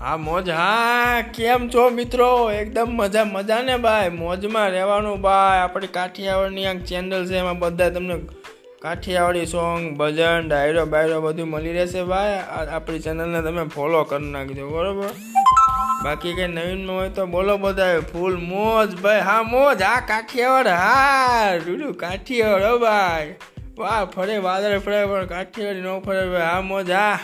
હા, મોજ. હા, કેમ છો મિત્રો? એકદમ મજા મજા ને ભાઈ. મોજમાં રહેવાનું ભાઈ. આપણી કાઠિયાવાડની આ ચેનલ છે, એમાં બધા તમને કાઠિયાવાડી સોંગ ભજન, ડાયરો બાયરો બધું મળી રહેશે ભાઈ. આ આપણી ચેનલને તમે ફોલો કરી નાખજો, બરોબર? બાકી કંઈ નવીનમાં હોય તો બોલો બધા ફૂલ મોજ ભાઈ. હા, મોજ. હા, કાઠિયાવાડ. હા, રૂડું કાઠિયાવાડ હો ભાઈ. વાહ, ફરે વાદળ ફરે પણ કાઠિયાવાડી ન ફરે ભાઈ. હા, મોજ. હા.